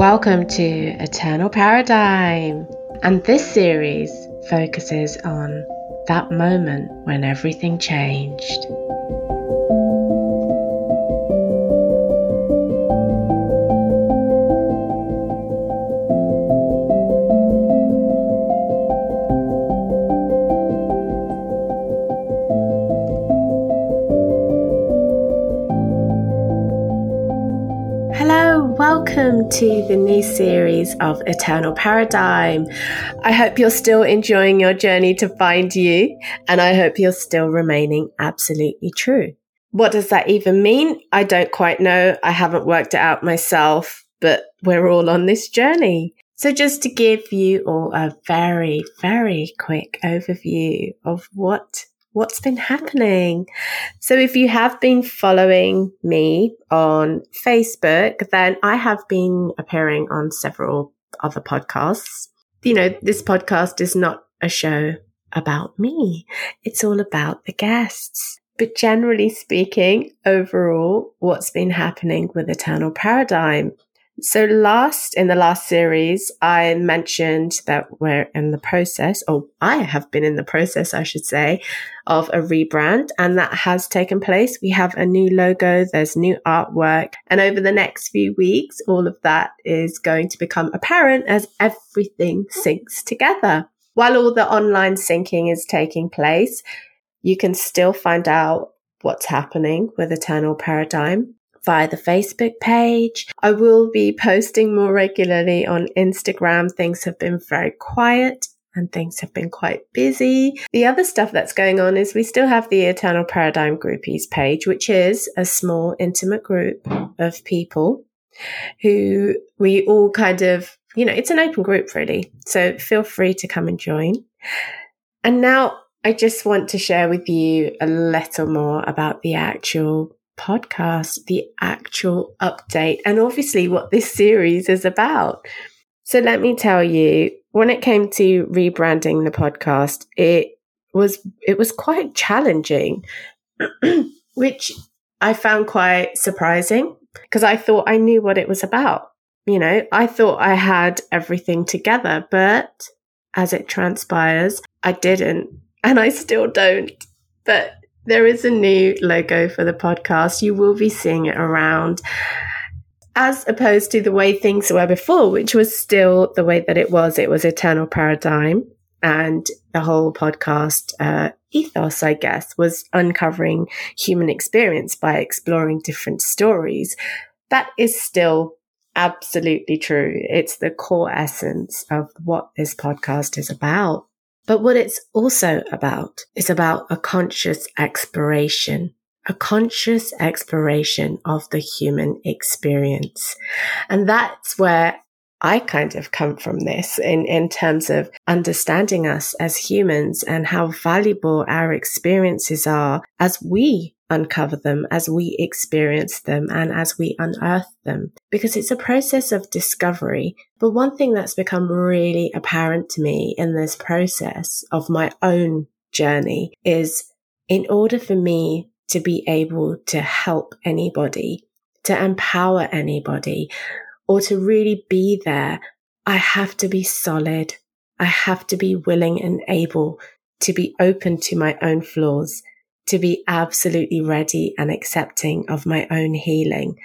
Welcome to Eternal Paradigm. And this series focuses on that moment when everything changed. To the new series of Eternal Paradigm. I hope you're still enjoying your journey to find you, and I hope you're still remaining absolutely true. What does that even mean? I don't quite know. I haven't worked it out myself, but we're all on this journey. So just to give you all a very, very quick overview of what what's been happening. So if you have been following me on Facebook, then I have been appearing on several other podcasts. You know, this podcast is not a show about me. It's all about the guests. But generally speaking, overall, what's been happening with Eternal Paradigm so last in the last series, I mentioned that we're in the process, or I have been in the process, I should say, of a rebrand and that has taken place. We have a new logo. There's new artwork. And over the next few weeks, all of that is going to become apparent as everything syncs together. While all the online syncing is taking place, you can still find out what's happening with Eternal Paradigm via the Facebook page. I will be posting more regularly on Instagram. Things have been very quiet and things have been quite busy. The other stuff that's going on is we still have the Eternal Paradigm Groupies page, which is a small, intimate group of people who we all kind of, you know, it's an open group really. So feel free to come and join. And now I just want to share with you a little more about the actual podcast, the actual update, and obviously what this series is about. So let me tell you, when it came to rebranding the podcast, it was it was quite challenging, which I found quite surprising because I thought I knew what it was about. You know, I thought I had everything together, but as it transpires, I didn't, and I still don't. But there is a new logo for the podcast. You will be seeing it around as opposed to the way things were before, which was still the way that it was. It was Eternal Paradigm. And the whole podcast uh, ethos, I guess, was uncovering human experience by exploring different stories. That is still absolutely true. It's the core essence of what this podcast is about. But what it's also about is about a conscious exploration, a conscious exploration of the human experience. And that's where I kind of come from this in, in terms of understanding us as humans and how valuable our experiences are as we uncover them, as we experience them and as we unearth them, because it's a process of discovery. But one thing that's become really apparent to me in this process of my own journey is in order for me to be able to help anybody, to empower anybody, or to really be there, I have to be solid. I have to be willing and able to be open to my own flaws to be absolutely ready and accepting of my own healing.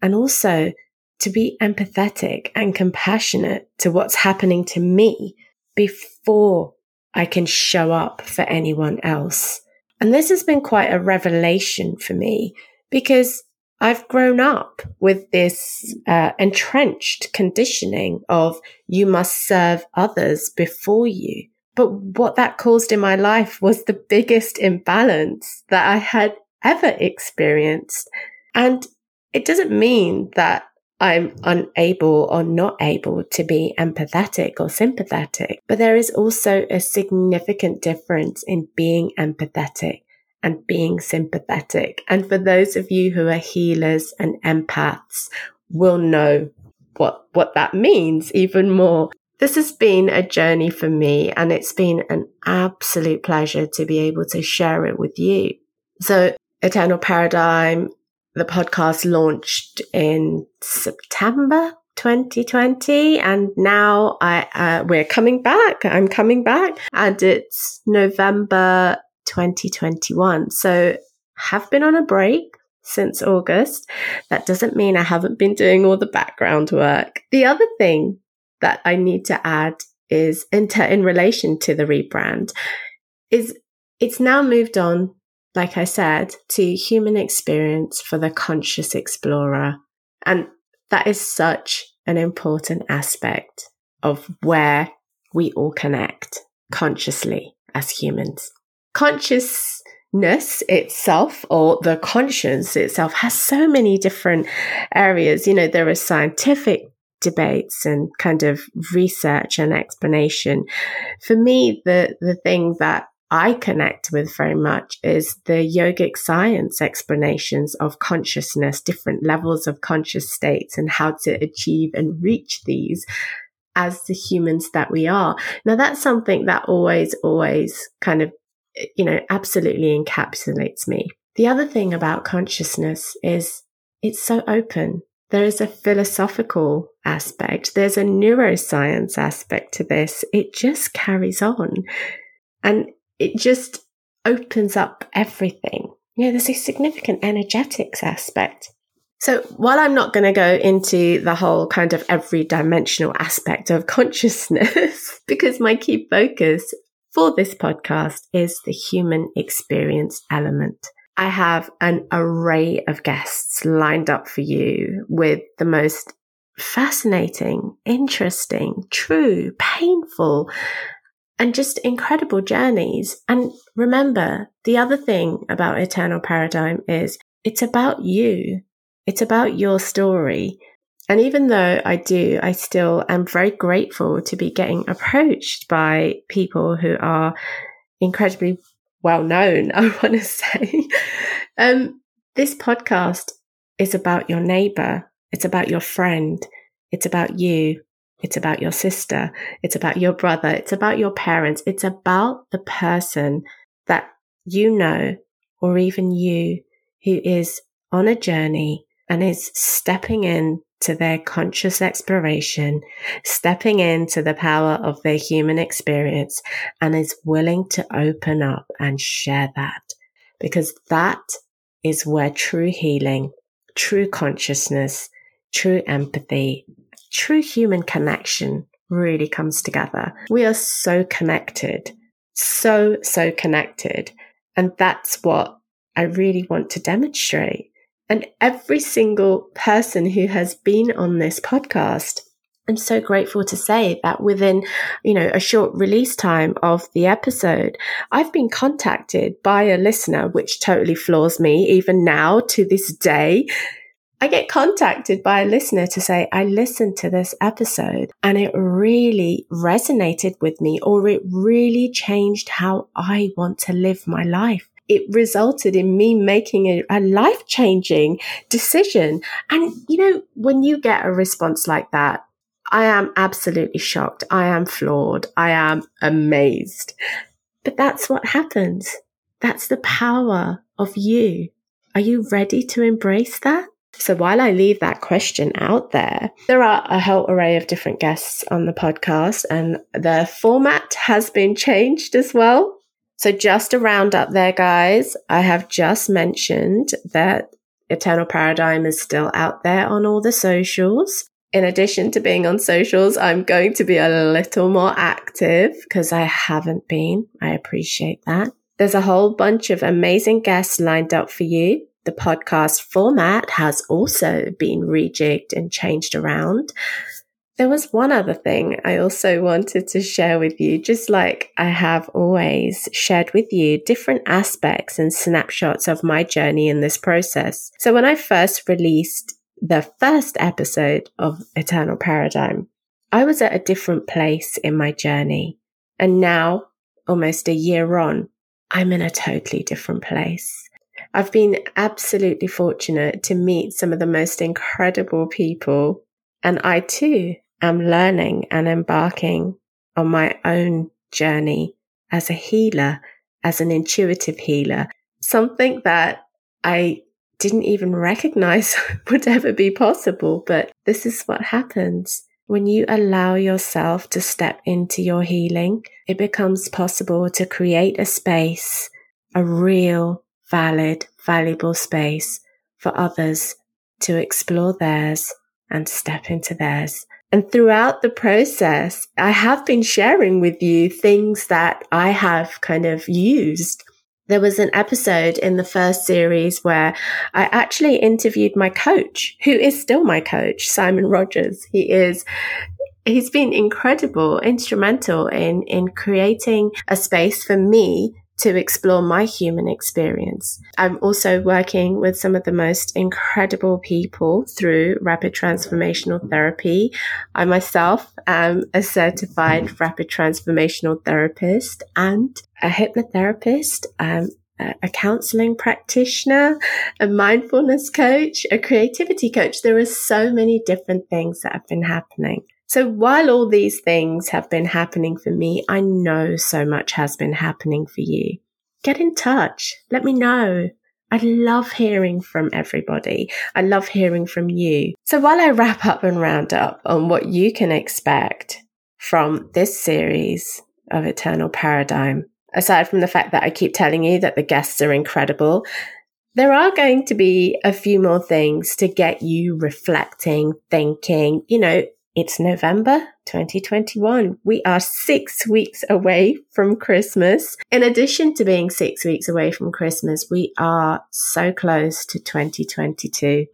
And also to be empathetic and compassionate to what's happening to me before I can show up for anyone else. And this has been quite a revelation for me because I've grown up with this uh, entrenched conditioning of you must serve others before you. But what that caused in my life was the biggest imbalance that I had ever experienced. And it doesn't mean that I'm unable or not able to be empathetic or sympathetic, but there is also a significant difference in being empathetic and being sympathetic. And for those of you who are healers and empaths will know what, what that means even more. This has been a journey for me and it's been an absolute pleasure to be able to share it with you. So Eternal Paradigm, the podcast launched in September 2020 and now I uh, we're coming back. I'm coming back and it's November 2021. So have been on a break since August. That doesn't mean I haven't been doing all the background work. The other thing that I need to add is in, in relation to the rebrand is it's now moved on, like I said, to human experience for the conscious explorer. And that is such an important aspect of where we all connect consciously as humans. Consciousness itself or the conscience itself has so many different areas. You know, there are scientific debates and kind of research and explanation. For me, the, the thing that I connect with very much is the yogic science explanations of consciousness, different levels of conscious states and how to achieve and reach these as the humans that we are. Now that's something that always, always kind of, you know, absolutely encapsulates me. The other thing about consciousness is it's so open. There is a philosophical aspect. There's a neuroscience aspect to this. It just carries on. And it just opens up everything. You know, there's a significant energetics aspect. So while I'm not going to go into the whole kind of every dimensional aspect of consciousness, because my key focus for this podcast is the human experience element. I have an array of guests lined up for you with the most fascinating, interesting, true, painful, and just incredible journeys. And remember, the other thing about Eternal Paradigm is it's about you. It's about your story. And even though I do, I still am very grateful to be getting approached by people who are incredibly well known, I want to say. um, this podcast is about your neighbor. It's about your friend. It's about you. It's about your sister. It's about your brother. It's about your parents. It's about the person that you know or even you who is on a journey and is stepping in to their conscious exploration, stepping into the power of their human experience and is willing to open up and share that because that is where true healing, true consciousness, true empathy, true human connection really comes together. We are so connected, so, so connected. And that's what I really want to demonstrate. And every single person who has been on this podcast, I'm so grateful to say that within, you know, a short release time of the episode, I've been contacted by a listener, which totally floors me even now to this day, I get contacted by a listener to say, I listened to this episode and it really resonated with me or it really changed how I want to live my life. It resulted in me making a, a life changing decision. And you know, when you get a response like that, I am absolutely shocked. I am floored. I am amazed. But that's what happens. That's the power of you. Are you ready to embrace that? So while I leave that question out there, there are a whole array of different guests on the podcast and the format has been changed as well. So just a roundup there, guys. I have just mentioned that Eternal Paradigm is still out there on all the socials. In addition to being on socials, I'm going to be a little more active because I haven't been. I appreciate that. There's a whole bunch of amazing guests lined up for you. The podcast format has also been rejigged and changed around. There was one other thing I also wanted to share with you, just like I have always shared with you different aspects and snapshots of my journey in this process. So when I first released the first episode of Eternal Paradigm, I was at a different place in my journey. And now, almost a year on, I'm in a totally different place. I've been absolutely fortunate to meet some of the most incredible people. And I too am learning and embarking on my own journey as a healer, as an intuitive healer, something that I didn't even recognize would ever be possible. But this is what happens. When you allow yourself to step into your healing, it becomes possible to create a space, a real, valid, valuable space for others to explore theirs and step into theirs. And throughout the process, I have been sharing with you things that I have kind of used there was an episode in the first series where I actually interviewed my coach, who is still my coach, Simon Rogers. He is he's been incredible, instrumental in in creating a space for me to explore my human experience. I'm also working with some of the most incredible people through rapid transformational therapy. I myself am a certified rapid transformational therapist and a hypnotherapist. Um, a counseling practitioner, a mindfulness coach, a creativity coach. There are so many different things that have been happening. So while all these things have been happening for me, I know so much has been happening for you. Get in touch. Let me know. I love hearing from everybody. I love hearing from you. So while I wrap up and round up on what you can expect from this series of Eternal Paradigm, aside from the fact that I keep telling you that the guests are incredible, there are going to be a few more things to get you reflecting, thinking, you know, it's November 2021. We are six weeks away from Christmas. In addition to being six weeks away from Christmas, we are so close to 2022.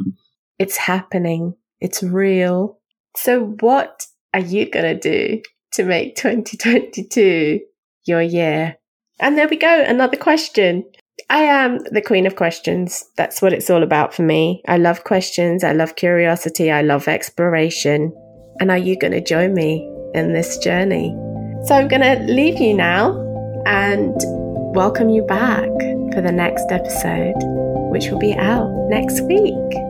It's happening. It's real. So what are you going to do to make 2022 your year? And there we go. Another question. I am the queen of questions. That's what it's all about for me. I love questions. I love curiosity. I love exploration. And are you going to join me in this journey? So I'm going to leave you now and welcome you back for the next episode, which will be out next week.